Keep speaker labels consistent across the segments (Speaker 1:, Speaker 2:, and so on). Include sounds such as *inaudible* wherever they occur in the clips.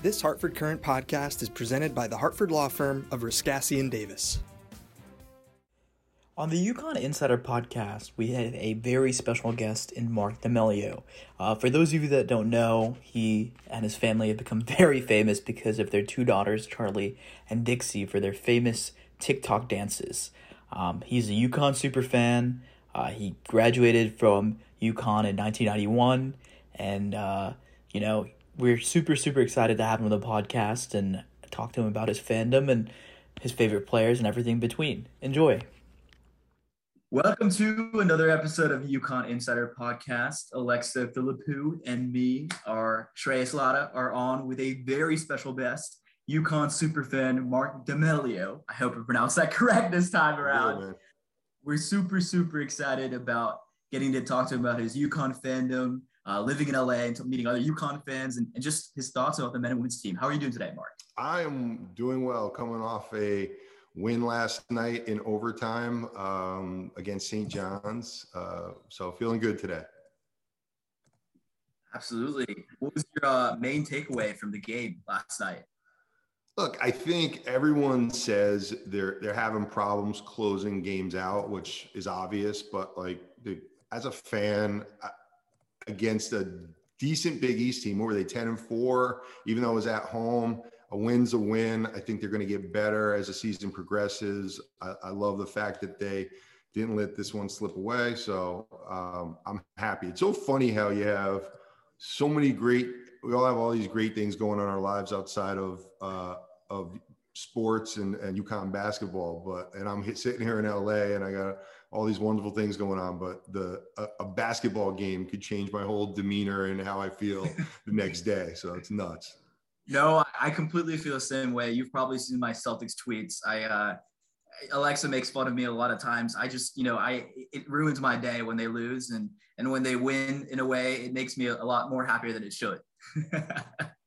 Speaker 1: This Hartford Courant podcast is presented by the Hartford Law Firm of Riscassi and Davis.
Speaker 2: On the UConn Insider podcast, we had a very special guest in Mark D'Amelio. Uh, for those of you that don't know, he and his family have become *laughs* very famous because of their two daughters, Charlie and Dixie, for their famous TikTok dances. Um, he's a UConn super fan. Uh, he graduated from UConn in 1991, and uh, you know we're super super excited to have him on the podcast and talk to him about his fandom and his favorite players and everything between. Enjoy.
Speaker 3: Welcome to another episode of UConn Insider Podcast. Alexa Philippou and me, our Trey Laddha, are on with a very special guest, UConn superfan Mark D'Amelio. I hope I pronounced that *laughs* correct this time around. Yeah, We're super, super excited about getting to talk to him about his UConn fandom, uh, living in LA and meeting other UConn fans, and, and just his thoughts about the men and women's team. How are you doing today, Mark?
Speaker 4: I am doing well, coming off a win last night in overtime um, against St. John's. Uh, so feeling good today.
Speaker 3: Absolutely. What was your uh, main takeaway from the game last night?
Speaker 4: Look, I think everyone says they're they're having problems closing games out, which is obvious. But like, the, as a fan, against a decent Big East team, what were they ten and four? Even though it was at home, a win's a win. I think they're going to get better as the season progresses. I, I, love the fact that they didn't let this one slip away. So um, I'm happy. It's so funny how you have so many great. We all have all these great things going on in our lives outside of uh, of sports and, and UConn basketball. But and I'm sitting here in LA and I got all these wonderful things going on. But the a, a basketball game could change my whole demeanor and how I feel *laughs* the next day. So it's nuts.
Speaker 3: No, I completely feel the same way. You've probably seen my Celtics tweets. I uh, Alexa makes fun of me a lot of times. I just, you know, I it ruins my day when they lose, and and when they win in a way, it makes me a lot more happier than it should. *laughs*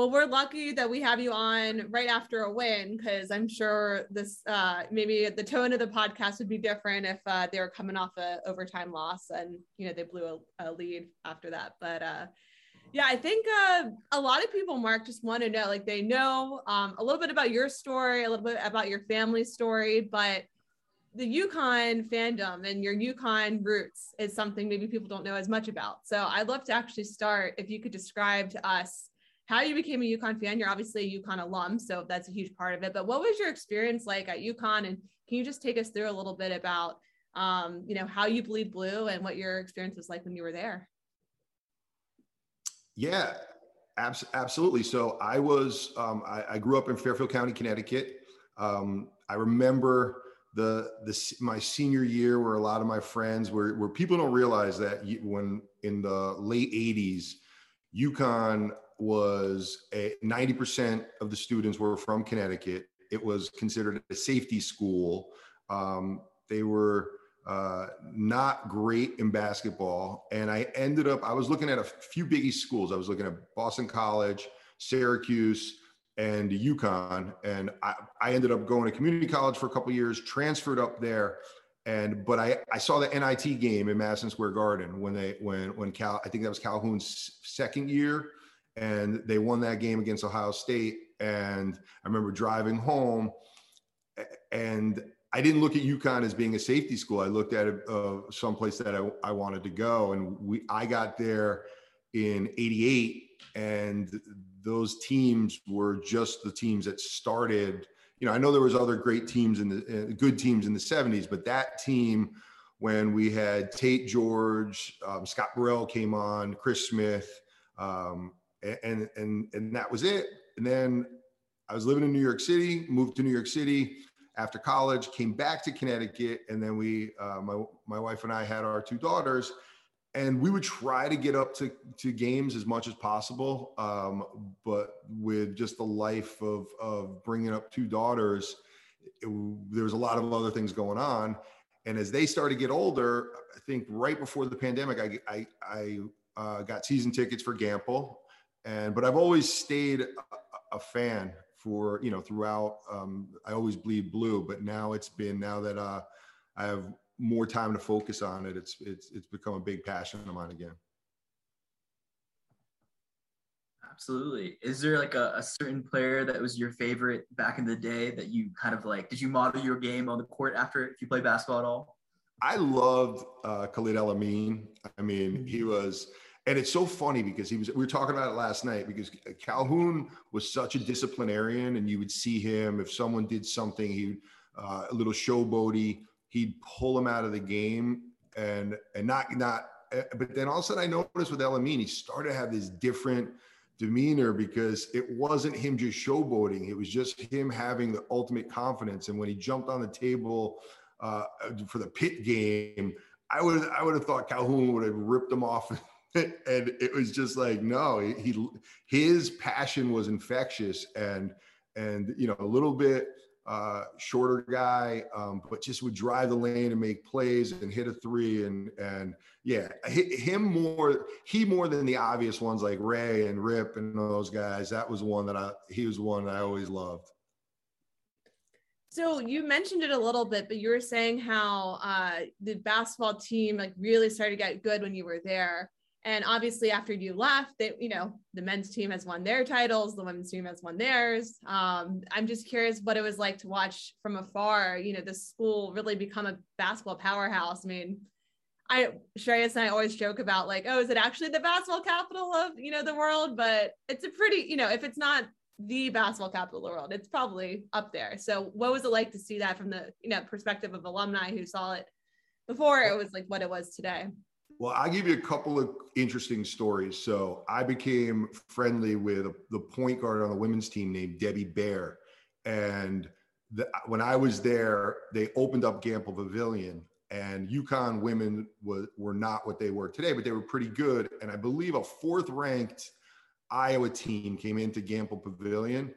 Speaker 5: well, we're lucky that we have you on right after a win because I'm sure this uh, maybe the tone of the podcast would be different if uh, they were coming off a overtime loss and you know they blew a, a lead after that. But uh, yeah, I think uh, a lot of people, Mark, just want to know like they know um, a little bit about your story, a little bit about your family story, but the UConn fandom and your UConn roots is something maybe people don't know as much about. So I'd love to actually start if you could describe to us how you became a UConn fan. You're obviously a UConn alum, so that's a huge part of it. But what was your experience like at UConn? And can you just take us through a little bit about, um, you know, how you bleed blue and what your experience was like when you were there?
Speaker 4: Yeah, abs- absolutely. So I was, um, I, I, grew up in Fairfield County, Connecticut. Um, I remember the, the, my senior year where a lot of my friends were, where people don't realize that when in the late 80s, UConn was a 90% of the students were from Connecticut. It was considered a safety school. Um, they were uh, not great in basketball. And I ended up, I was looking at a few biggie schools. I was looking at Boston College, Syracuse, and UConn. And I, I ended up going to community college for a couple years, transferred up there. And but I, I saw the NIT game in Madison Square Garden when they when when Cal I think that was Calhoun's second year, and they won that game against Ohio State. And I remember driving home, and I didn't look at UConn as being a safety school. I looked at uh, someplace that I, I wanted to go, and we I got there in '88, and those teams were just the teams that started. You know, I know there was other great teams in the uh, good teams in the '70s, but that team when we had Tate George, um, Scott Burrell came on, Chris Smith, um, and and and that was it. And then I was living in New York City, moved to New York City after college, came back to Connecticut, and then we, uh, my my wife and I had our two daughters, and we would try to get up to to games as much as possible. Um, but with just the life of of bringing up two daughters, it, there was a lot of other things going on, and as they started to get older, I think right before the pandemic, I I, I uh, got season tickets for Gampel, and but I've always stayed a, a fan for you know throughout. Um, I always bleed blue, but now it's been now that uh, I have more time to focus on it. It's it's it's become a big passion of mine again.
Speaker 3: Absolutely. Is there like a, a, certain player that was your favorite back in the day that you kind of like? Did you model your game on the court after if you play basketball at all?
Speaker 4: I loved uh, Khalid El-Amin. I mean, he mm-hmm. was, and it's so funny because he was. We were talking about it last night because Calhoun was such a disciplinarian, and you would see him if someone did something, he uh, a little showboaty, he'd pull him out of the game, and and not not. Eh, but then all of a sudden, I noticed with El-Amin, he started to have this different demeanor because it wasn't him just showboating. It was just him having the ultimate confidence. And when he jumped on the table uh, for the Pitt game, I would I would have thought Calhoun would have ripped him off, *laughs* and it was just like no, he his passion was infectious, and and you know a little bit uh, shorter guy, um, but just would drive the lane and make plays and hit a three and and yeah, him more he more than the obvious ones like Ray and Rip and those guys. That was one that I he was one I always loved.
Speaker 5: So you mentioned it a little bit, but you were saying how uh, the basketball team like really started to get good when you were there. And obviously, after you left, they, you know, the men's team has won their titles, the women's team has won theirs. Um, I'm just curious what it was like to watch from afar, you know, the school really become a basketball powerhouse. I mean, I Shreyas and I always joke about like, oh, is it actually the basketball capital of you know the world? But it's a pretty, you know, if it's not the basketball capital of the world. It's probably up there. So what was it like to see that from the you know perspective of alumni who saw it before it was like what it was today?
Speaker 4: Well, I'll give you a couple of interesting stories. So I became friendly with the point guard on the women's team named Debbie Bear. And the, when I was there, they opened up Gampel Pavilion and UConn women were not what they were today, but they were pretty good. And I believe a fourth ranked Iowa team came into Gampel Pavilion,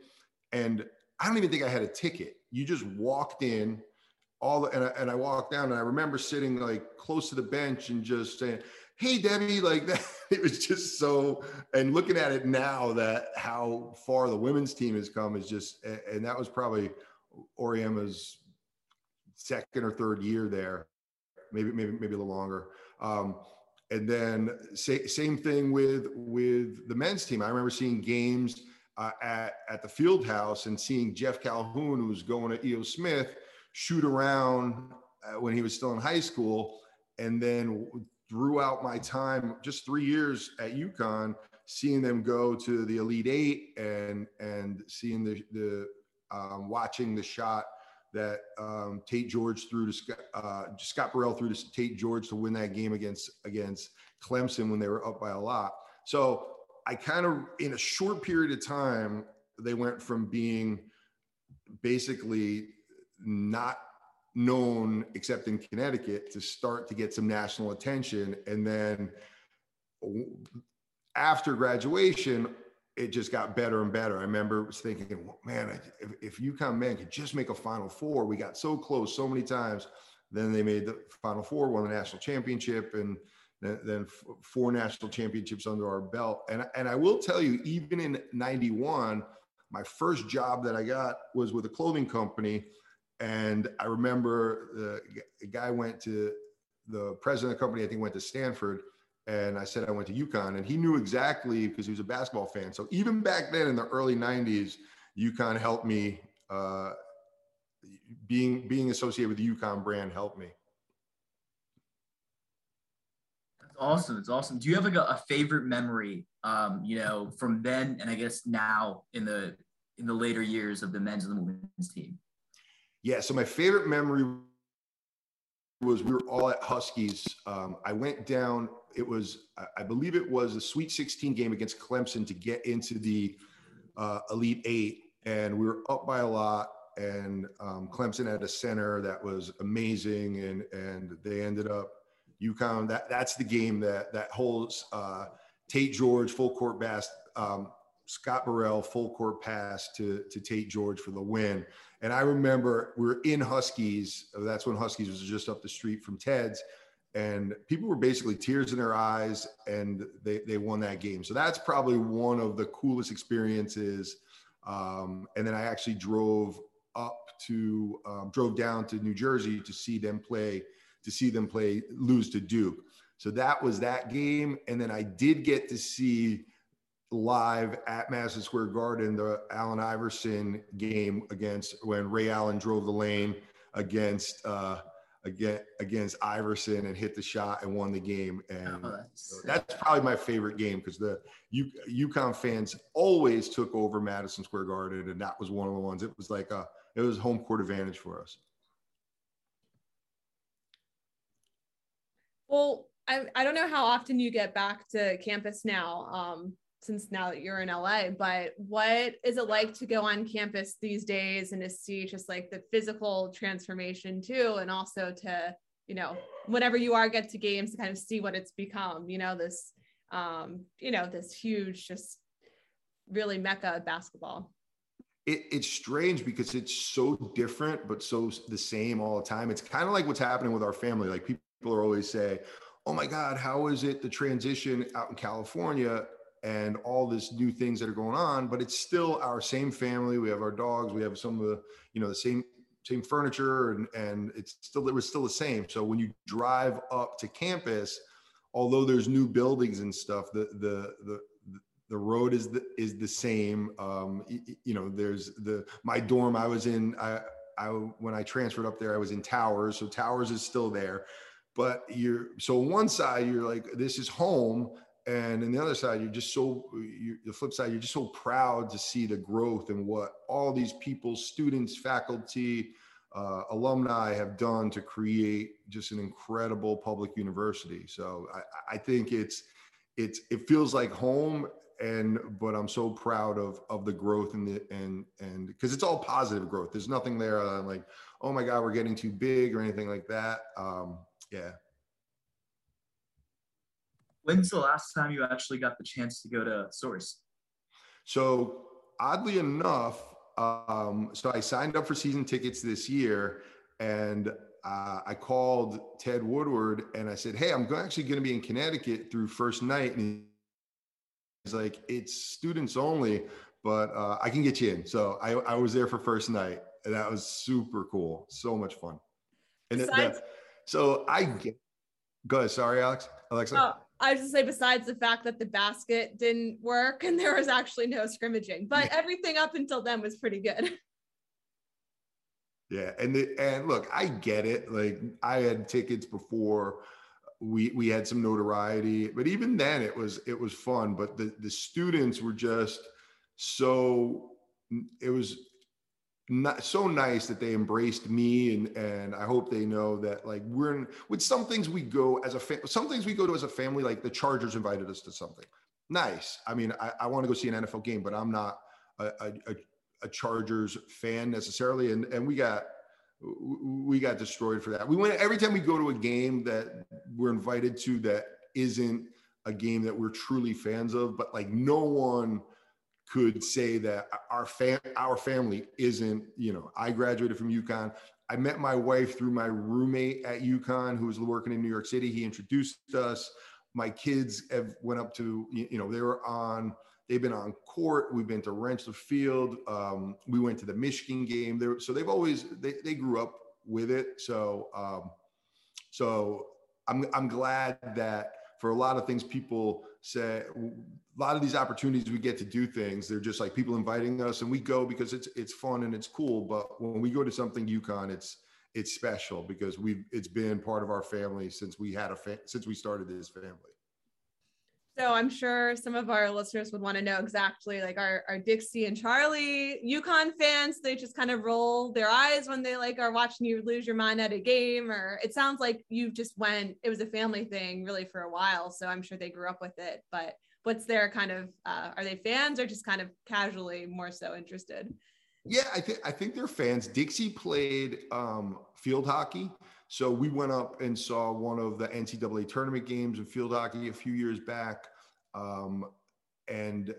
Speaker 4: and I don't even think I had a ticket. You just walked in, all and I, and I walked down, and I remember sitting like close to the bench and just saying, "Hey, Debbie," *laughs* like that. It was just so, and looking at it now, that how far the women's team has come is just, and that was probably Auriemma's second or third year there, maybe maybe maybe a little longer. Um, and then say, same thing with with the men's team. I remember seeing games uh, at at the field house and seeing Jeff Calhoun, who was going to E.O. Smith, shoot around uh, when he was still in high school, and then throughout my time, just three years at UConn, seeing them go to the Elite Eight and and seeing the the um, watching the shot that um, Tate George threw to Scott, uh, Scott Burrell threw to Tate George to win that game against against Clemson when they were up by a lot. So I kind of, in a short period of time, they went from being basically not known except in Connecticut to start to get some national attention, and then after graduation, it just got better and better. I remember thinking, man, if, if UConn men could just make a Final Four, we got so close so many times. Then they made the Final Four, won the national championship, and then, then four national championships under our belt. And and I will tell you, even in '91, my first job that I got was with a clothing company, and I remember the, guy went to the president of the company. I think went to Stanford and I said I went to UConn, and he knew exactly because he was a basketball fan. So even back then in the early '90s, UConn helped me. Uh, being being associated with the UConn brand helped me.
Speaker 3: That's awesome. It's awesome. Do you have like a, a favorite memory, um, you know, from then and I guess now in the in the later years of the men's and the women's team?
Speaker 4: Yeah. So my favorite memory was we were all at Huskies. Um, I went down it was, I believe it was a Sweet 16 game against Clemson to get into the uh, Elite Eight, and we were up by a lot. And um, Clemson had a center that was amazing, and and they ended up UConn. That that's the game that that holds uh, Tate George full court pass, um, Scott Burrell full court pass to to Tate George for the win. And I remember we were in Huskies. That's when Huskies was just up the street from Ted's and people were basically tears in their eyes and they, they won that game so that's probably one of the coolest experiences um, and then i actually drove up to um, drove down to new jersey to see them play to see them play lose to duke so that was that game and then i did get to see live at Madison Square Garden the Allen Iverson game against when Ray Allen drove the lane against uh, against against Iverson and hit the shot and won the game. And
Speaker 3: Oh, that's
Speaker 4: so that's probably my favorite game because the U, UConn fans always took over Madison Square Garden, and that was one of the ones. It was like a it was home court advantage for us.
Speaker 5: Well, I, I don't know how often you get back to campus now, um, since now that you're in LA, but what is it like to go on campus these days and to see just like the physical transformation too, and also to, you know, whenever you are get to games to kind of see what it's become, you know, this, um, you know, this huge, just really mecca of basketball.
Speaker 4: It, it's strange because it's so different, but so the same all the time. It's kind of like what's happening with our family. Like people are always say, "Oh my God, how is it the transition out in California?" And all this new things that are going on but it's still our same family. We have our dogs. We have some of the you know the same same furniture and and it's still it was still the same. So when you drive up to campus although there's new buildings and stuff the the the the road is the is the same. Um you, you know there's the my dorm i was in i i when i transferred up there i was in towers so towers is still there. But you're so one side you're like this is home and on the other side you're just so you the flip side you're just so proud to see the growth and what all these people students faculty uh, alumni have done to create just an incredible public university. So I, I think it's it's it feels like home and but i'm so proud of of the growth and the and and because it's all positive growth. There's nothing there like oh my god we're getting too big or anything like that. Um yeah
Speaker 3: When's the last time you actually got the chance to go to Storrs?
Speaker 4: So oddly enough, um, so I signed up for season tickets this year, and uh, I called Ted Woodward and I said, "Hey, I'm actually going to be in Connecticut through first night," and he's like, "It's students only, but uh, I can get you in." So I, I was there for first night, and that was super cool, so much fun. And the- the- so I get. Go ahead. Sorry, Alex. Alexa.
Speaker 5: Oh, I was just say, besides the fact that the basket didn't work and there was actually no scrimmaging, but everything up until then was pretty good. *laughs*
Speaker 4: Yeah, and the, and look, I get it. Like I had tickets before we we had some notoriety, but even then it was it was fun. But the the students were just so it was not so nice that they embraced me and and I hope they know that like we're in with some things we go as a fa- some things we go to as a family like the Chargers invited us to something. Nice. I mean I, I want to go see an NFL game but I'm not a, a, a, a Chargers fan necessarily and and we got we got destroyed for that. We went every time we go to a game that we're invited to that isn't a game that we're truly fans of but like no one could say that our fam- our family isn't, you know, I graduated from UConn. I met my wife through my roommate at UConn who was working in New York City. He introduced us. My kids have went up to, you know, they were on, they've been on court. We've been to Rentschler Field. Um, we went to the Michigan game there. So they've always, they, they grew up with it. So, um, so I'm, I'm glad that for a lot of things people say a lot of these opportunities we get to do things they're just like people inviting us and we go because it's it's fun and it's cool but when we go to something UConn it's it's special because we've it's been part of our family since we had a fa- since we started this family
Speaker 5: So I'm sure some of our listeners would want to know exactly like are, are Dixie and Charlie UConn fans? They just kind of roll their eyes when they like are watching you lose your mind at a game, or it sounds like you just went, it was a family thing really for a while. So I'm sure they grew up with it. But what's their kind of uh, are they fans or just kind of casually more so interested?
Speaker 4: Yeah, I think I think they're fans. Dixie played um, field hockey, so we went up and saw one of the NCAA tournament games of field hockey a few years back. Um, and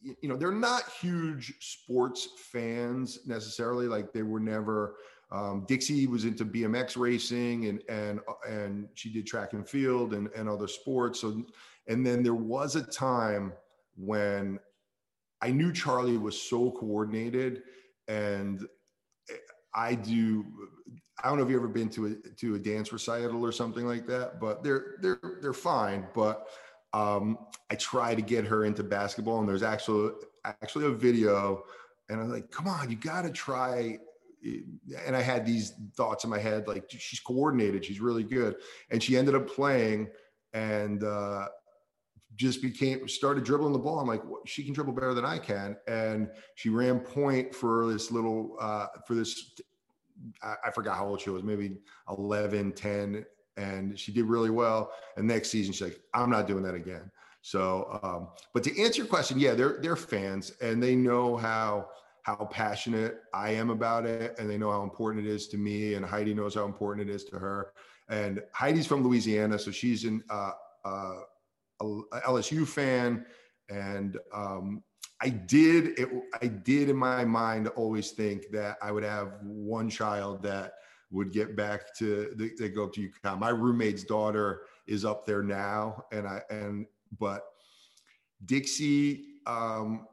Speaker 4: you know, they're not huge sports fans necessarily. Like they were never. Um, Dixie was into BMX racing and and and she did track and field and and other sports. So, and then there was a time when I knew Charlie was so coordinated and I do. I don't know if you've ever been to a to a dance recital or something like that, but they're they're they're fine. But um, I try to get her into basketball, and there's actually actually a video, and I'm like, come on, you got to try. And I had these thoughts in my head, like she's coordinated, she's really good, and she ended up playing, and uh, just became started dribbling the ball. I'm like, she can dribble better than I can, and she ran point for this little uh, for this. I, I forgot how old she was, maybe 11, 10, and she did really well. And next season, she's like, I'm not doing that again. So, um, but to answer your question, yeah, they're they're fans and they know how how passionate I am about it, and they know how important it is to me, and Heidi knows how important it is to her. And Heidi's from Louisiana, so she's in. uh, uh, LSU fan, and um, I did it. I did in my mind always think that I would have one child that would get back to they go up to UConn. My roommate's daughter is up there now, and I and but Dixie um,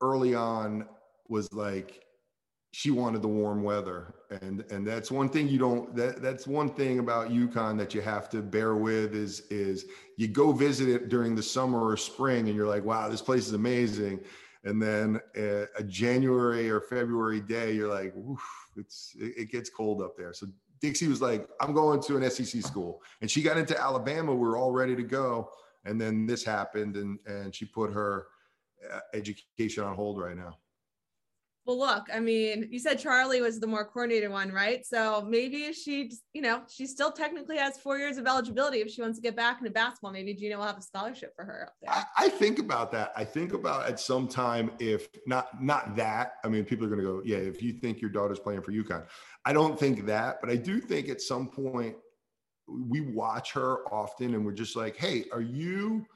Speaker 4: early on was like she wanted the warm weather. And and that's one thing you don't that that's one thing about UConn that you have to bear with is is you go visit it during the summer or spring and you're like wow this place is amazing. And then a, a January or February day you're like it's it, it gets cold up there. So Dixie was like I'm going to an SEC school. And she got into Alabama we are all ready to go. And then this happened and and she put her uh, education on hold right now
Speaker 5: well, look, I mean, you said Charlie was the more coordinated one, right? So maybe she, you know, she still technically has four years of eligibility if she wants to get back into basketball. Maybe Gina will have a scholarship for her up there.
Speaker 4: I, I think about that. I think about at some time if not not that. I mean, people are going to go, yeah. If you think your daughter's playing for UConn, I don't think that, but I do think at some point we watch her often, and we're just like, hey, are you?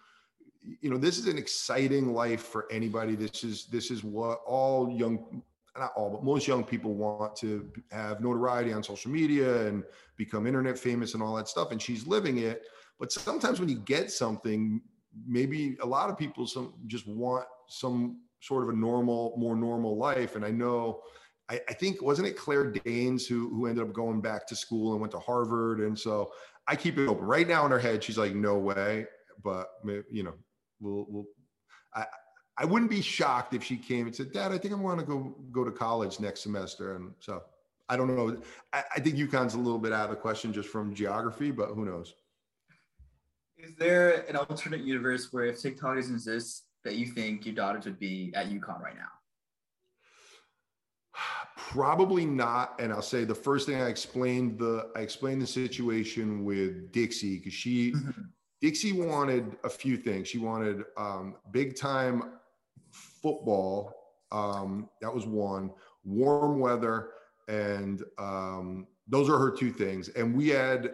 Speaker 4: You know this is an exciting life for anybody. This is this is what all young not all but most young people want to have notoriety on social media and become internet famous and all that stuff and she's living it. But sometimes when you get something maybe a lot of people some just want some sort of a normal more normal life. And i know I, I think wasn't it Claire Danes who who ended up going back to school and went to Harvard? And so I keep it open. Right now in her head she's like no way. But you know we'll, we'll I, I wouldn't be shocked if she came and said, Dad, I think I'm going to go go to college next semester. And so I don't know. I, I think UConn's a little bit out of the question just from geography, but who knows?
Speaker 3: Is there an alternate universe where if TikTok doesn't exist, that you think your daughters would be at UConn right now?
Speaker 4: Probably not. And I'll say the first thing I explained the I explained the situation with Dixie because she mm-hmm. Dixie wanted a few things. She wanted um, big time football. Um, that was one. Warm weather, and um, those are her two things. And we had,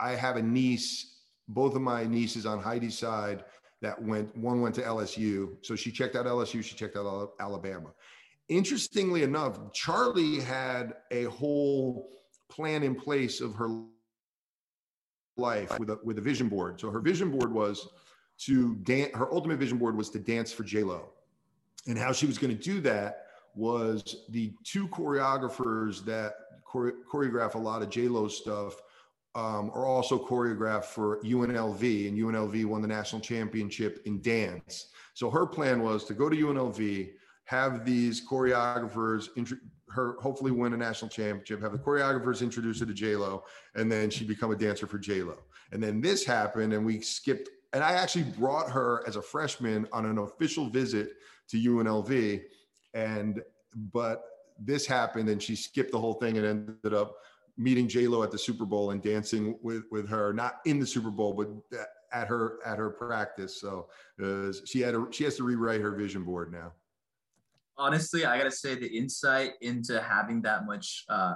Speaker 4: I have a niece. Both of my nieces on Heidi's side that went. One went to LSU, so she checked out LSU. She checked out Alabama. Interestingly enough, Charlie had a whole plan in place of her life with a with a vision board. So her vision board was to dance. Her ultimate vision board was to dance for J Lo, and how she was going to do that was the two choreographers that chore- choreograph a lot of J Lo stuff um, are also choreographed for UNLV, and UNLV won the national championship in dance. So her plan was to go to UNLV, have these choreographers her hopefully win a national championship, have the choreographers introduce her to J Lo, and then she become a dancer for J Lo. And then this happened, and we skipped. And I actually brought her as a freshman on an official visit to UNLV, and but this happened, and she skipped the whole thing and ended up meeting J Lo at the Super Bowl and dancing with with her, not in the Super Bowl, but at her at her practice. So uh, she had a, she has to rewrite her vision board now
Speaker 3: honestly, I gotta say the insight into having that much uh,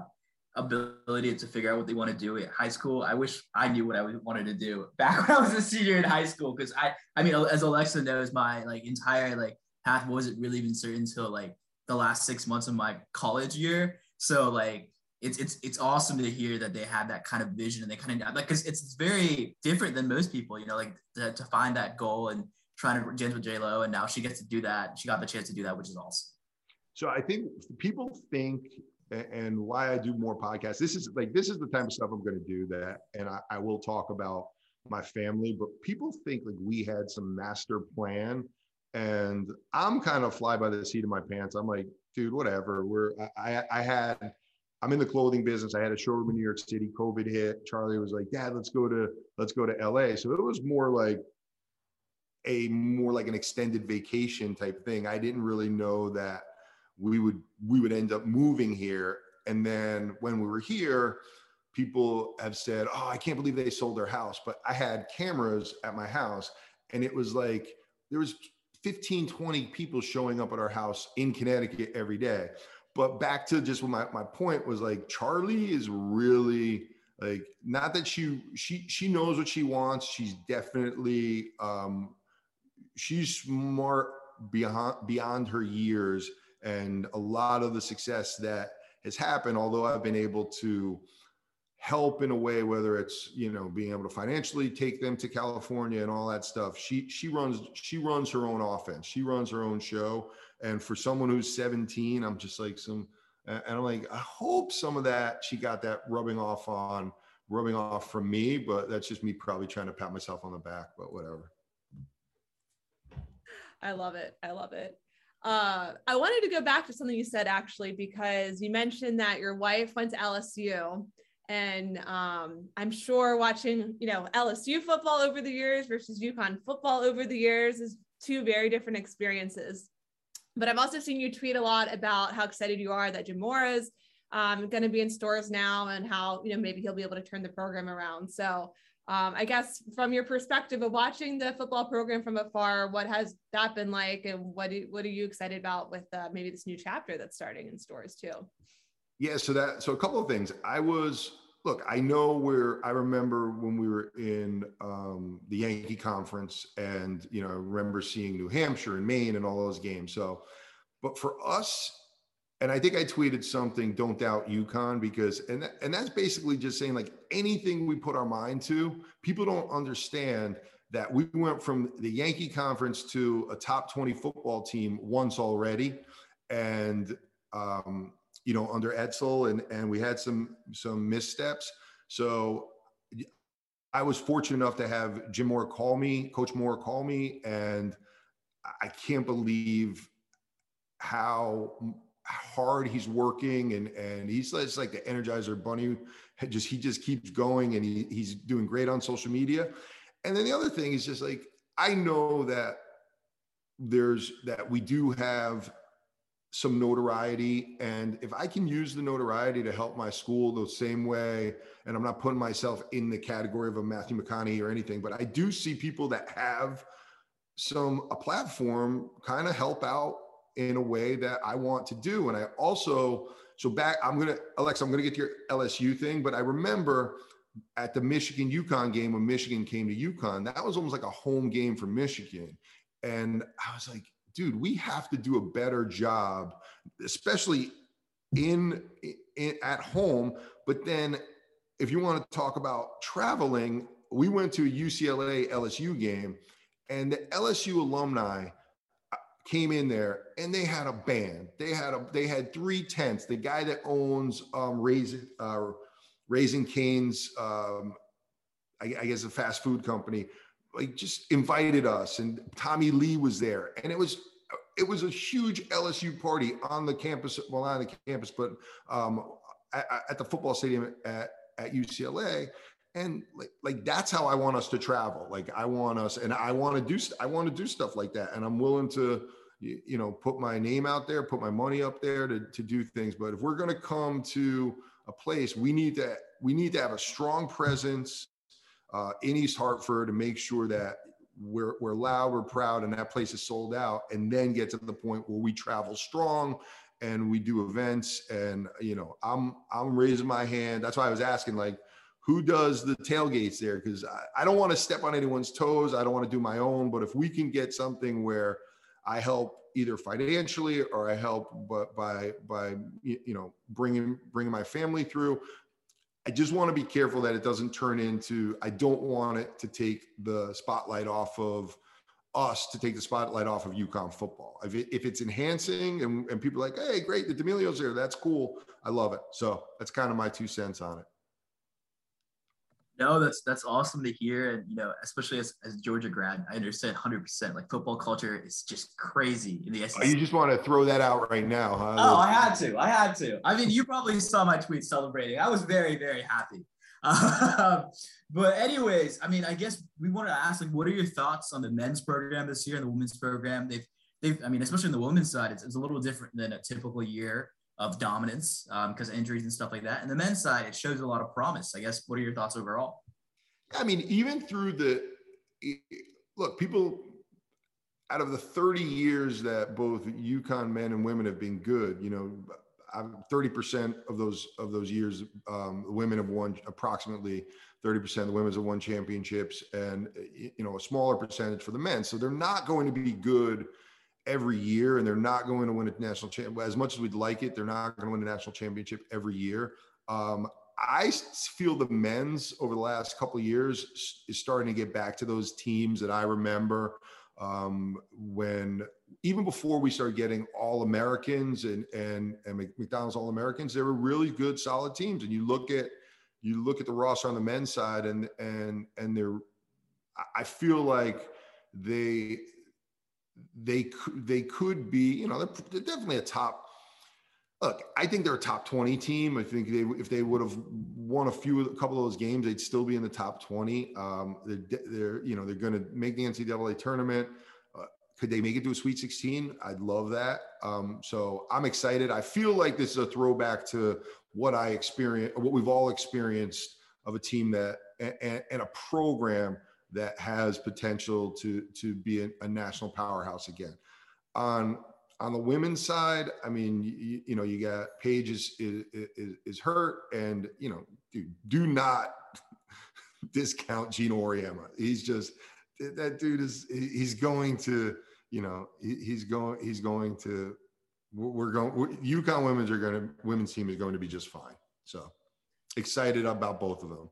Speaker 3: ability to figure out what they want to do at high school. I wish I knew what I wanted to do *laughs* back when I was a senior in high school. Because I, I mean, as Alexa knows, my like entire like path wasn't really even certain until like the last six months of my college year. So like it's it's it's awesome to hear that they have that kind of vision and they kind of like because it's very different than most people. You know, like to, to find that goal and trying to dance with J Lo, and now she gets to do that. She got the chance to do that, which is awesome.
Speaker 4: So I think people think, and why I do more podcasts. This is like this is the type of stuff I'm going to do that, and I, I will talk about my family, but people think like we had some master plan. And I'm kind of fly by the seat of my pants. I'm like, dude, whatever. We're I I had I'm in the clothing business. I had a showroom in New York City. COVID hit. Charlie was like, Dad, let's go to let's go to LA. So it was more like a more like an extended vacation type thing. I didn't really know that we would we would end up moving here. And then when we were here, people have said, "Oh, I can't believe they sold their house." But I had cameras at my house and it was like there was 15 20 people showing up at our house in Connecticut every day. But back to just what my my point was like Charlie is really like not that she she she knows what she wants. She's definitely um she's smart beyond beyond her years and a lot of the success that has happened although i've been able to help in a way whether it's you know being able to financially take them to california and all that stuff she she runs she runs her own offense she runs her own show and for someone who's 17 i'm just like some and i'm like i hope some of that she got that rubbing off on rubbing off from me but that's just me probably trying to pat myself on the back but whatever
Speaker 5: I love it. I love it. Uh, I wanted to go back to something you said actually, because you mentioned that your wife went to LSU. And um, I'm sure watching, you know, LSU football over the years versus UConn football over the years is two very different experiences. But I've also seen you tweet a lot about how excited you are that Jim Mora is um, going to be in Storrs now and how, you know, maybe he'll be able to turn the program around. So um, I guess from your perspective of watching the football program from afar, what has that been like, and what do, what are you excited about with uh, maybe this new chapter that's starting in Storrs too?
Speaker 4: Yeah, so that so a couple of things. I was look, I know where I remember when we were in um, the Yankee conference, and you know, I remember seeing New Hampshire and Maine and all those games. So, but for us and I think I tweeted something, don't doubt UConn, because and and that's basically just saying like anything we put our mind to, people don't understand that we went from the Yankee conference to a top 20 football team once already. And um, you know, under Edsall and and we had some some missteps. So I was fortunate enough to have Jim Mora call me, Coach Mora call me, and I can't believe how hard he's working and and he's it's like the energizer bunny. Just he just keeps going and he, he's doing great on social media. And then the other thing is just like i know that there's that we do have some notoriety. And if i can use the notoriety to help my school the same way and i'm not putting myself in the category of a matthew mcconaughey or anything but i do see people that have some a platform kind of help out in a way that I want to do. And I also, so back, I'm going to, Alexa, I'm going to get to your LSU thing, but I remember at the Michigan UConn game when Michigan came to UConn, that was almost like a home game for Michigan. And I was like, dude, we have to do a better job, especially in, in at home. But then if you want to talk about traveling, we went to a UCLA LSU game and the LSU alumni came in there and they had a band. They had a they had three tents. The guy that owns um, Raising uh, Raising Cane's, um, I, I guess a fast food company, like just invited us, and Tommy Lee was there, and it was it was a huge LSU party on the campus. Well, not on the campus, but um, at, at the football stadium at at UCLA and like, like that's how i want us to travel. Like i want us and i want to do i want to do stuff like that. And i'm willing to you, know put my name out there put my money up there to, to do things. But if we're going to come to a place we need to we need to have a strong presence uh, in east hartford to make sure that we're, we're loud we're proud and that place is sold out and then get to the point where we travel strong and we do events. And you know i'm i'm raising my hand. That's why i was asking like who does the tailgates there because I, I, don't want to step on anyone's toes i don't want to do my own but if we can get something where i help either financially or i help but by by you know bringing bringing my family through i just want to be careful that it doesn't turn into i don't want it to take the spotlight off of us to take the spotlight off of UConn football. If, it, if it's enhancing and, and people are like, hey, great, the D'Amelios there, that's cool. I love it. So that's kind of my two cents on it.
Speaker 3: No, that's that's awesome to hear, and you know, especially as, as Georgia grad, I understand 100. percent Like football culture is just crazy in the SEC.
Speaker 4: Oh, you just want to throw that out right now, huh?
Speaker 3: Oh, I had to. I had to. I mean, you probably saw my tweet celebrating. I was very, very happy. Uh, *laughs* but anyways, I mean, I guess we want to ask, like, what are your thoughts on the men's program this year and the women's program? They've, they've, I mean, especially on the women's side, it's, it's a little different than a typical year of dominance because um, injuries and stuff like that. And the men's side, it shows a lot of promise. I guess. What are your thoughts overall?
Speaker 4: I mean, even through the look, people out of the 30 years that both UConn men and women have been good, you know, 30% of those of those years, um, women have won approximately 30% of the women's have won championships, and you know a smaller percentage for the men. So they're not going to be good every year, and they're not going to win a national champ. As much as we'd like it, they're not going to win a national championship every year. Um, I feel the men's over the last couple years is starting to get back to those teams that I remember um, when even before we started getting all Americans and and and McDonald's All Americans, they were really good, solid teams. And you look at you look at the roster on the men's side, and and and they're I feel like they they they could be you know they're, they're definitely a top look, I think they're a top 20 team. I think they, if they would have won a few, a couple of those games, they'd still be in the top 20. Um, they're, they're, you know, they're going to make the NCAA tournament. Uh, could they make it to a Sweet 16? I'd love that. Um, so I'm excited. I feel like this is a throwback to what I experienced, what we've all experienced of a team that and, and a program that has potential to to be a, a national powerhouse again. On on the women's side, I mean, you, you know, you got Paige is, is, is, hurt, and you know, dude, do not *laughs* discount Geno Auriemma. He's just that dude is he's going to, you know, he's going he's going to. We're going. UConn women's are going to women's team is going to be just fine. So excited about both of them.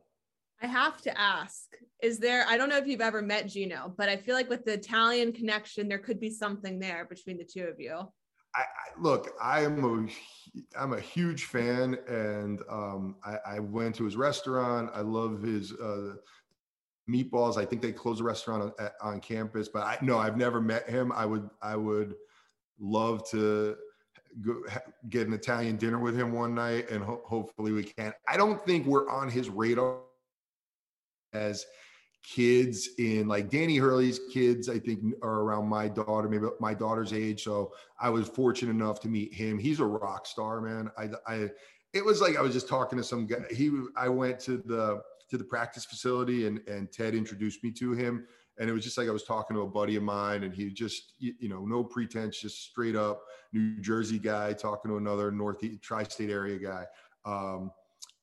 Speaker 5: I have to ask, is there, I don't know if you've ever met Geno, but I feel like with the Italian connection, there could be something there between the two of you.
Speaker 4: I, I look, I am a, I'm a huge fan and um, I, I, went to his restaurant. I love his uh, meatballs. I think they closed the restaurant on, on campus, but I no, I've never met him. I would, I would love to go, get an Italian dinner with him one night and ho- hopefully we can. I don't think we're on his radar as kids in like Danny Hurley's kids, I think are around my daughter, maybe my daughter's age. So I was fortunate enough to meet him. He's a rock star, man. I, I, it was like I was just talking to some guy. He, I went to the to the practice facility, and and Ted introduced me to him, and it was just like I was talking to a buddy of mine, and he just, you know, no pretense, just straight up New Jersey guy talking to another Northeast tri-state area guy. Um,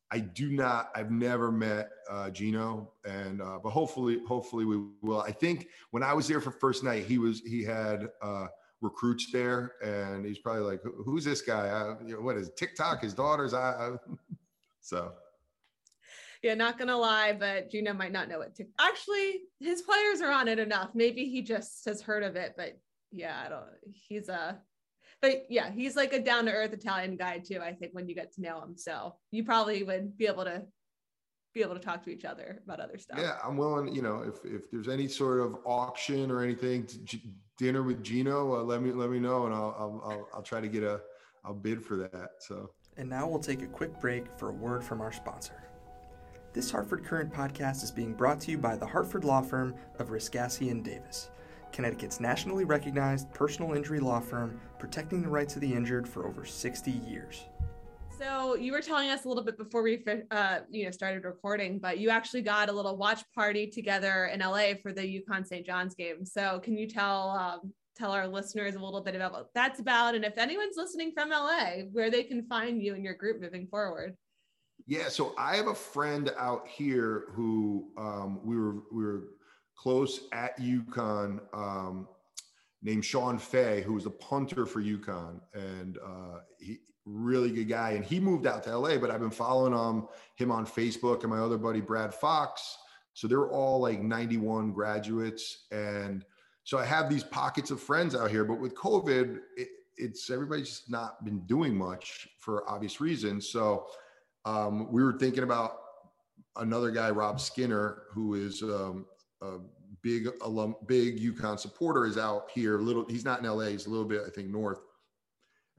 Speaker 4: I do not. I've never met uh, Geno, and uh, but hopefully, hopefully we will. I think when I was there for first night, he was he had uh, recruits there, and he's probably like, "Who's this guy? Uh, you know, what is TikTok? His daughter's?" I, I *laughs* so.
Speaker 5: Yeah, not gonna lie, but Geno might not know it. Actually, his players are on it enough. Maybe he just has heard of it, but yeah, I don't. He's a but yeah, he's like a down to earth Italian guy too. I think when you get to know him, so you probably would be able to be able to talk to each other about other stuff.
Speaker 4: Yeah, I'm willing. You know, if if there's any sort of auction or anything, to, dinner with Geno, uh, let me let me know, and I'll, I'll I'll I'll try to get a I'll bid for that. So.
Speaker 1: And now we'll take a quick break for a word from our sponsor. This Hartford Courant podcast is being brought to you by the Hartford law firm of Riscassi and Davis. Connecticut's nationally recognized personal injury law firm, protecting the rights of the injured for over 60 years.
Speaker 5: So you were telling us a little bit before we uh, you know started recording, but you actually got a little watch party together in LA for the UConn St. John's game. So can you tell um, tell our listeners a little bit about what that's about, and if anyone's listening from LA, where they can find you and your group moving forward?
Speaker 4: Yeah, so I have a friend out here who um, we were we were close at UConn um, named Sean Fay, who was a punter for UConn, and uh, he really good guy. And he moved out to LA, but I've been following him on Facebook and my other buddy Brad Fox. So they're all like 91 graduates, and so I have these pockets of friends out here. But with COVID, it, it's everybody's not been doing much for obvious reasons. So um, we were thinking about another guy, Rob Skinner, who is um, a big alum, big UConn supporter, is out here. Little, he's not in LA. He's a little bit, I think, north.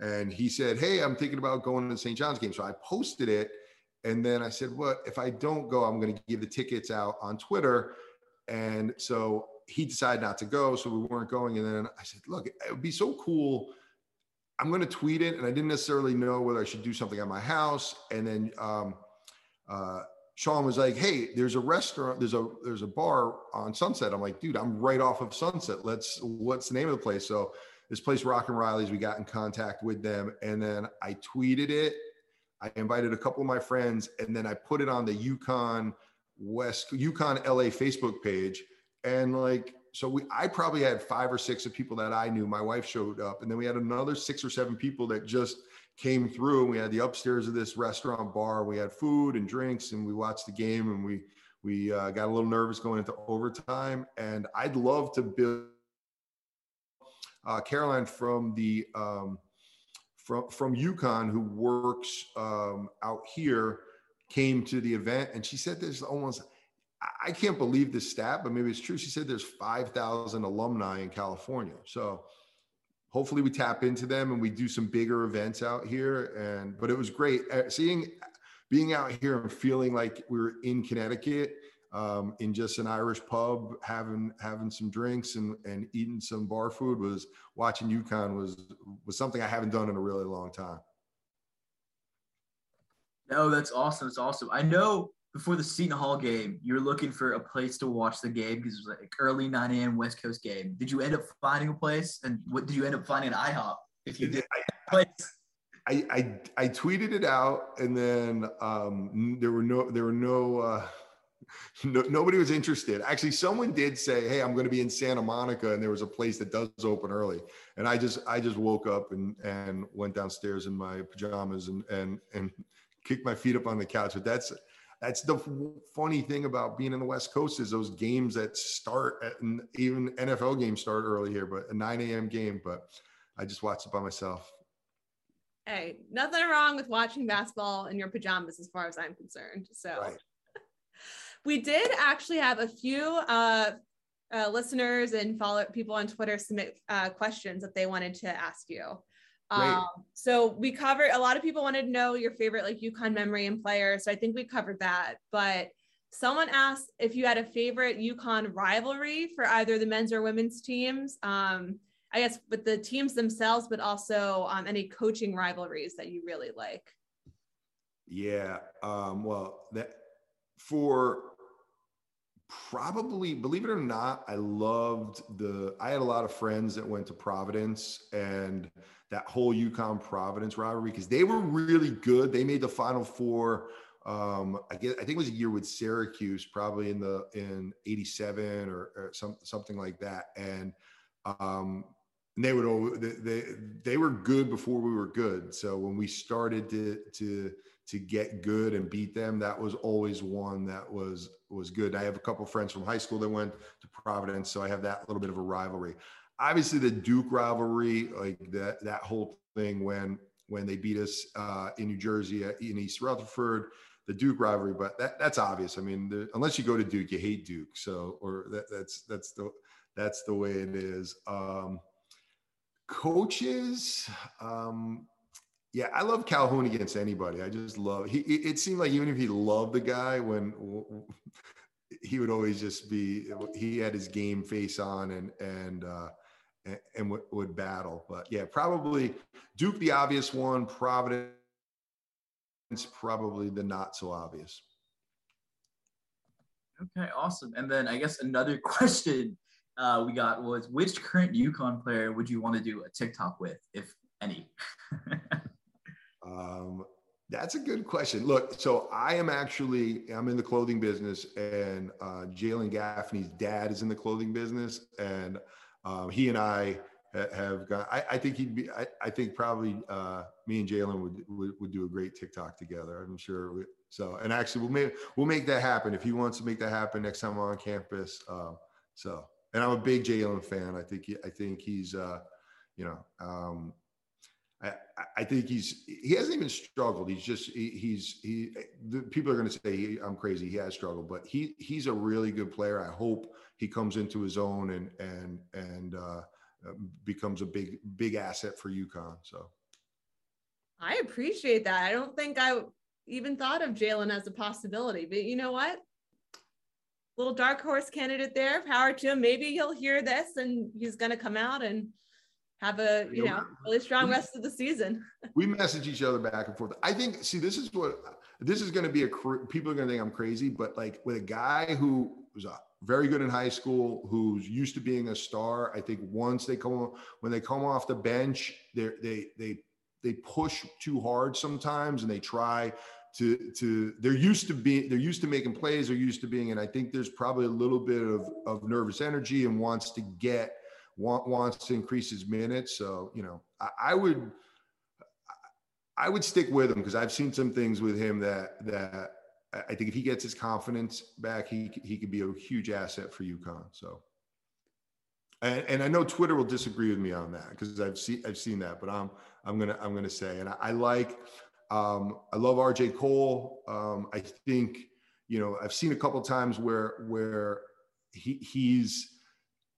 Speaker 4: And he said, "Hey, I'm thinking about going to the St. John's game." So I posted it, and then I said, "Well, if I don't go, I'm going to give the tickets out on Twitter." And so he decided not to go, so we weren't going. And then I said, "Look, it would be so cool." I'm going to tweet it, and I didn't necessarily know whether I should do something at my house. And then um, uh, Sean was like, "Hey, there's a restaurant, there's a there's a bar on Sunset." I'm like, "Dude, I'm right off of Sunset. Let's what's the name of the place?" So this place, Rock and Reilly's, we got in contact with them, and then I tweeted it. I invited a couple of my friends, and then I put it on the UConn West UConn LA Facebook page, and like so we I probably had five or six of people that I knew. My wife showed up, and then we had another six or seven people that just came through and we had the upstairs of this restaurant bar we had food and drinks and we watched the game and we we uh, got a little nervous going into overtime and i'd love to build uh, caroline from the um, from from UConn who works um, out here came to the event and she said there's almost I can't believe this stat, but maybe it's true. She said there's 5,000 alumni in California. So hopefully we tap into them and we do some bigger events out here and but it was great uh, seeing being out here and feeling like we were in connecticut um, in just an irish pub having having some drinks and and eating some bar food was watching UConn was was something i haven't done in a really long time.
Speaker 3: No that's awesome it's awesome. I know before the Seton Hall game, you're looking for a place to watch the game because it was like early 9 a.m. West Coast game. Did you end up finding a place? And what did you end up finding an IHOP if you did?
Speaker 4: I, I, I, I tweeted it out and then um, there were no, there were no, uh, *laughs* no, nobody was interested. Actually, someone did say, "Hey, I'm going to be in Santa Monica, and there was a place that does open early." And I just, I just woke up and and went downstairs in my pajamas and and and kicked my feet up on the couch. But that's that's the funny thing about being in the West Coast is those games that start at, even NFL games start early here, but a 9 a.m. game. But I just watched it by myself.
Speaker 5: Hey, nothing wrong with watching basketball in your pajamas, as far as I'm concerned. So, right. *laughs* we did actually have a few uh, uh, listeners and follow people on Twitter submit uh, questions that they wanted to ask you. Um, so we covered a lot of people wanted to know your favorite like UConn memory and player. So I think we covered that. But someone asked if you had a favorite UConn rivalry for either the men's or women's teams. Um, I guess with the teams themselves, but also um, any coaching rivalries that you really like.
Speaker 4: Yeah. Um, well, that for probably believe it or not, I loved the. I had a lot of friends that went to Providence and that whole UConn Providence rivalry because they were really good. They made the Final Four. Um, I get, I think it was a year with Syracuse, probably in the in '87 or, or some, something like that. And um, and they would they, they they were good before we were good. So when we started to to to get good and beat them, that was always one that was was good. I have a couple friends from high school that went to Providence, so I have that little bit of a rivalry obviously the Duke rivalry, like that that whole thing when when they beat us uh, in New Jersey uh, in East Rutherford, the Duke rivalry. But that that's obvious. I mean, the, unless you go to Duke, you hate Duke. So or that, that's that's the that's the way it is. Um, coaches. Um, yeah, I love Calhoun against anybody. I just love. He. It seemed like even if he loved the guy, when he would always just be. He had his game face on, and and uh, and, would, would battle. But yeah, probably Duke, the obvious one, Providence, probably the not so obvious.
Speaker 3: Okay, awesome. And then I guess another *laughs* question uh, we got was which current UConn player would you want to do a TikTok with, if any? *laughs*
Speaker 4: um, that's a good question. Look, so I am actually I'm in the clothing business, and uh, Jalen Gaffney's dad is in the clothing business, and um, he and I have gone. I, I think he'd be. I, I think probably uh, me and Jalen would, would, would do a great TikTok together. I'm sure. We, so and actually we'll make we'll make that happen if he wants to make that happen next time on campus. Uh, so and I'm a big Jalen fan. I think he, I think he's uh, you know um, I, I think he's he hasn't even struggled. He's just he, he's he. The, people are going to say he, I'm crazy. He has struggled, but he he's a really good player. I hope he comes into his own and and and uh, becomes a big big asset for UConn. So
Speaker 5: I appreciate that. I don't think I even thought of Jalen as a possibility, but you know what? Little dark horse candidate there. Power to him. Maybe he'll hear this and he's going to come out and have a you know really strong rest of the season. *laughs*
Speaker 4: we message each other back and forth. I think. See, this is what this is going to be a. People are going to think I'm crazy, but like with a guy who was a very good in high school, who's used to being a star. I think once they come when they come off the bench, they they they they push too hard sometimes, and they try to to they're used to being they're used to making plays. They're used to being, and I think there's probably a little bit of of nervous energy and wants to get want, wants to increase his minutes. So you know, I, I would. I would stick with him because I've seen some things with him that that I think if he gets his confidence back, he he could be a huge asset for UConn. So, and, and I know Twitter will disagree with me on that because I've seen I've seen that, but I'm I'm gonna I'm gonna say, and I, I like um, I love RJ Cole. Um, I think you know I've seen a couple times where where he he's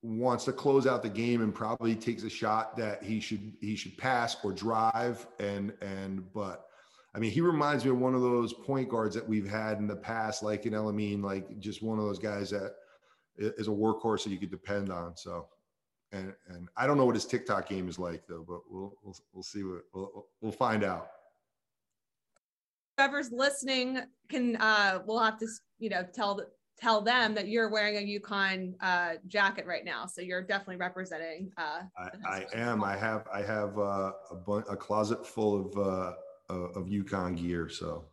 Speaker 4: wants to close out the game and probably takes a shot that he should he should pass or drive and and but I mean, he reminds me of one of those point guards that we've had in the past, like in El-Amin, like just one of those guys that is a workhorse that you could depend on. So, and and I don't know what his TikTok game is like though, but we'll we'll, we'll see what we'll we'll find out.
Speaker 5: Whoever's listening can uh we'll have to you know tell tell them that you're wearing a UConn uh, jacket right now. So you're definitely representing. Uh,
Speaker 4: I, I am. I have I have uh, a, bu- a closet full of uh, of UConn gear. So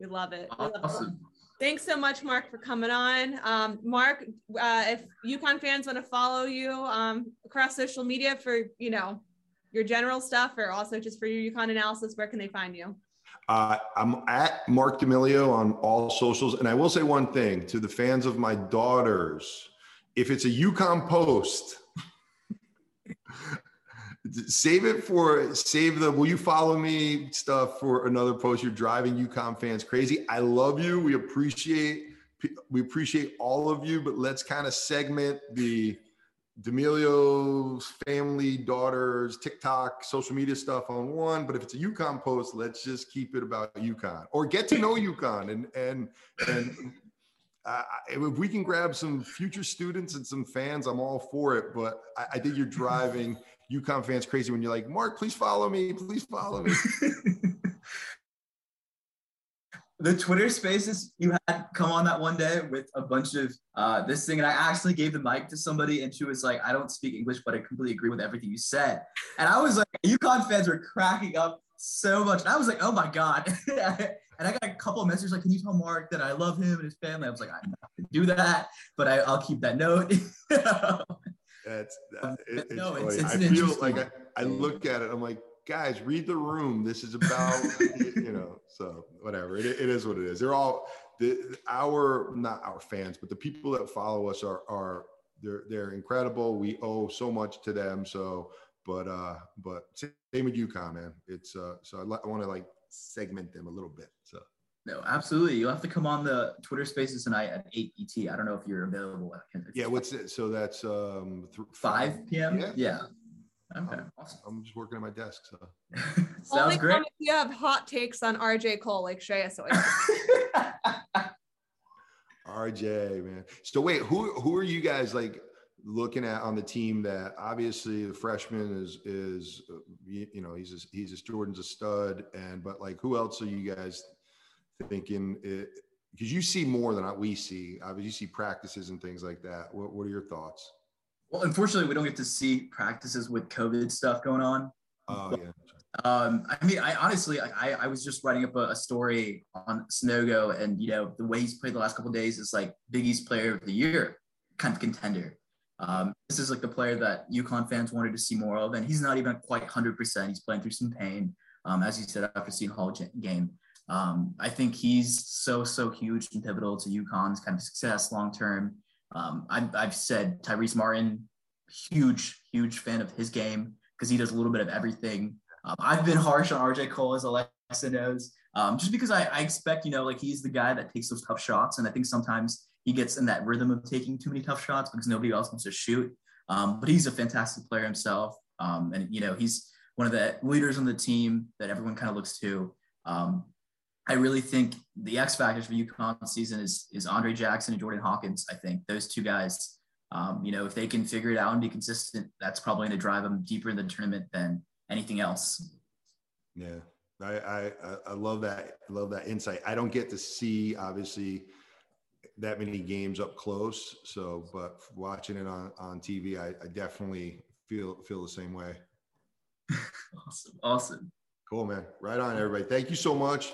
Speaker 5: we love it. We love awesome. It. Thanks so much, Mark, for coming on. Um, Mark, uh, if UConn fans want to follow you um, across social media for you know your general stuff, or also just for your UConn analysis, where can they find you?
Speaker 4: Uh, I'm at Mark D'Amelio on all socials, and I will say one thing to the fans of my daughters: if it's a UConn post *laughs* save it for save the will you follow me stuff for another post? You're driving UConn fans crazy. I love you. We appreciate we appreciate all of you but let's kind of segment the D'Amelio's family, daughters, TikTok, social media stuff on one. But if it's a UConn post, let's just keep it about UConn or get to know UConn and and and uh, if we can grab some future students and some fans, I'm all for it. But I, I think you're driving *laughs* UConn fans crazy when you're like, Mark, please follow me. Please follow me. *laughs*
Speaker 3: the Twitter spaces you had come on that one day with a bunch of uh, this thing, and I actually gave the mic to somebody, and she was like, "I don't speak English, but I completely agree with everything you said." And I was like, UConn fans were cracking up so much, and I was like, "Oh my god!" *laughs* and I got a couple of messages like, "Can you tell Mark that I love him and his family?" I was like, "I'm not gonna do that, but I, will keep that note." *laughs*
Speaker 4: That's that, it, it's no, it's, it's I feel like I, I look at it, I'm like, guys, read the room. This is about you know, so whatever. It, it is what it is. They're all the our not our fans, but the people that follow us are are they're they're incredible. We owe so much to them. So, but uh, but same with UConn, man. It's uh, so I, I want to like segment them a little bit. So.
Speaker 3: No, absolutely. You'll have to come on the Twitter Spaces tonight at 8 ET. I don't know if you're available.
Speaker 4: Yeah, what's it? So that's um
Speaker 3: th- 5 p.m. Yeah. yeah.
Speaker 4: Okay. I'm, awesome. I'm just working at my desk. So *laughs*
Speaker 5: sounds Only great. If you have hot takes on RJ Cole, like Shreya so *laughs*
Speaker 4: RJ, man. So wait, who who are you guys like looking at on the team that obviously the freshman is is you, you know he's a, he's a Jordan's a stud and but like who else are you guys thinking eh, it because you see more than we see. Obviously, you see practices and things like that. What, what are your thoughts?
Speaker 3: Well, unfortunately, we don't get to see practices with COVID stuff going on.
Speaker 4: Oh but, yeah.
Speaker 3: Um, I mean, I honestly, I, I was just writing up a, a, story on Sanogo, and you know, the way he's played the last couple days is like Big East Player of the Year kind of contender. Um, this is like the player that UConn fans wanted to see more of, and he's not even quite 100%. He's playing through some pain, um, as you said after Seton Hall game. Um, I think he's so, so huge and pivotal to UConn's kind of success long term. Um, I've, I've said Tyrese Martin, huge, huge fan of his game because he does a little bit of everything. Um, I've been harsh on RJ Cole, as Alexa knows, um, just because I, I expect, you know, like he's the guy that takes those tough shots. And I think sometimes he gets in that rhythm of taking too many tough shots because nobody else wants to shoot. Um, but he's a fantastic player himself. Um, and, you know, he's one of the leaders on the team that everyone kind of looks to. I really think the X factors for UConn season is is Andre Jackson and Jordan Hawkins. I think those two guys, um, you know, if they can figure it out and be consistent, that's probably going to drive them deeper in the tournament than anything else.
Speaker 4: Yeah, I, I I love that. Love that insight. I don't get to see obviously that many games up close. So, but watching it on on TV, I, I definitely feel feel the same way. *laughs*
Speaker 3: awesome, awesome,
Speaker 4: cool, man. Right on, everybody. Thank you so much.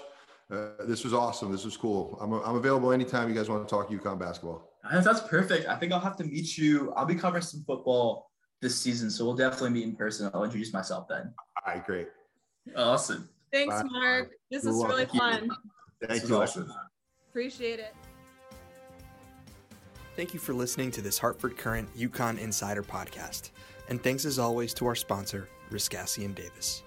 Speaker 4: Uh, this was awesome. This was cool. I'm, I'm available anytime you guys want to talk UConn basketball.
Speaker 3: That's perfect. I think I'll have to meet you. I'll be covering some football this season, so we'll definitely meet in person. I'll introduce myself then.
Speaker 4: All right, great.
Speaker 3: Awesome.
Speaker 5: Thanks, Bye. Mark. This is really fun.
Speaker 4: Thank you. Awesome.
Speaker 5: Appreciate it.
Speaker 1: Thank you for listening to this Hartford Courant UConn Insider podcast. And thanks as always to our sponsor, Riscassi and Davis.